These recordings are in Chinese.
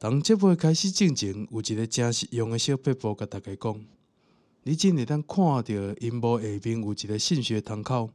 当节目开始进前，有一个真实用的小撇步，甲大家讲。你真会当看到萤幕下面有一个信息窗口，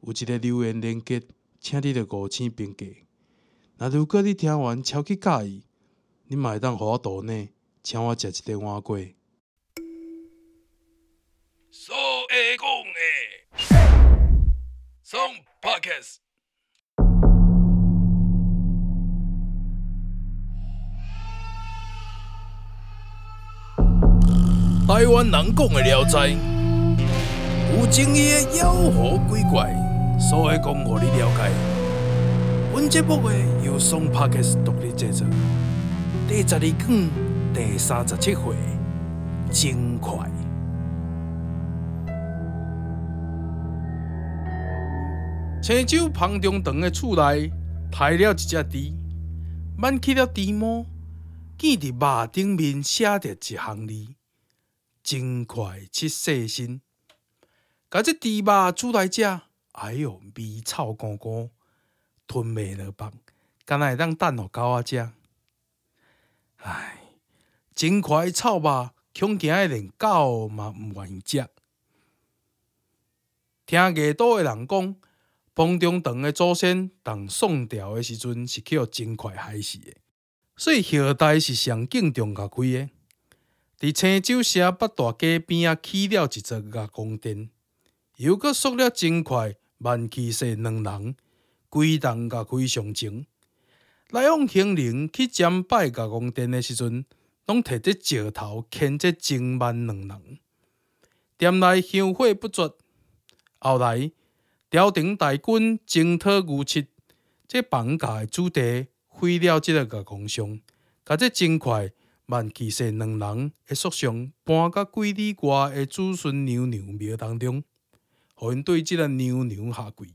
有一个留言连接，请你着五星评价。那如果你听完超级介意，你嘛会当互我抖内，请我食一点碗粿。所会讲的，从 Podcast。台湾人讲的聊斋，有争议的妖狐鬼怪，所以讲互你了解。本节目的由松 Podcast 独立制作，第十二卷第三十七回，真快。青州庞中堂的厝内，抬了一只猪，挽起了猪毛，见伫肉顶面写着一行字。真快七细心，甲这猪肉煮来食，哎哟，味臭干干，吞袂落腹，敢若会当等互狗仔食。唉，真快臭肉，恐惊的连狗嘛毋愿意食。听艺都的人讲，芳中堂的祖先当宋朝的时阵是去互真快害死的，所以后代是上敬重甲开的。伫青州城北大街边啊，起了一座月光殿，又阁塑了真快万起说两人归档甲开上前，来往行人去瞻拜月光殿的时阵，拢摕这石头牵这真万两人，店内香火不绝。后来朝廷大军征讨牛七，这放假的子弟毁了这个月光像，甲这真快。万其实两人的塑像搬到几里外的子孙娘娘庙当中，互因对这个娘娘下跪。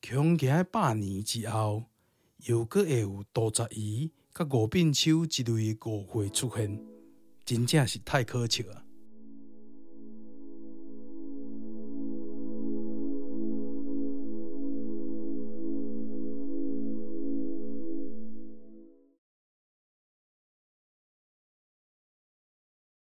强行百年之后，又阁会有杜十姨甲吴炳秋之类的误会出现，真正是太可笑了。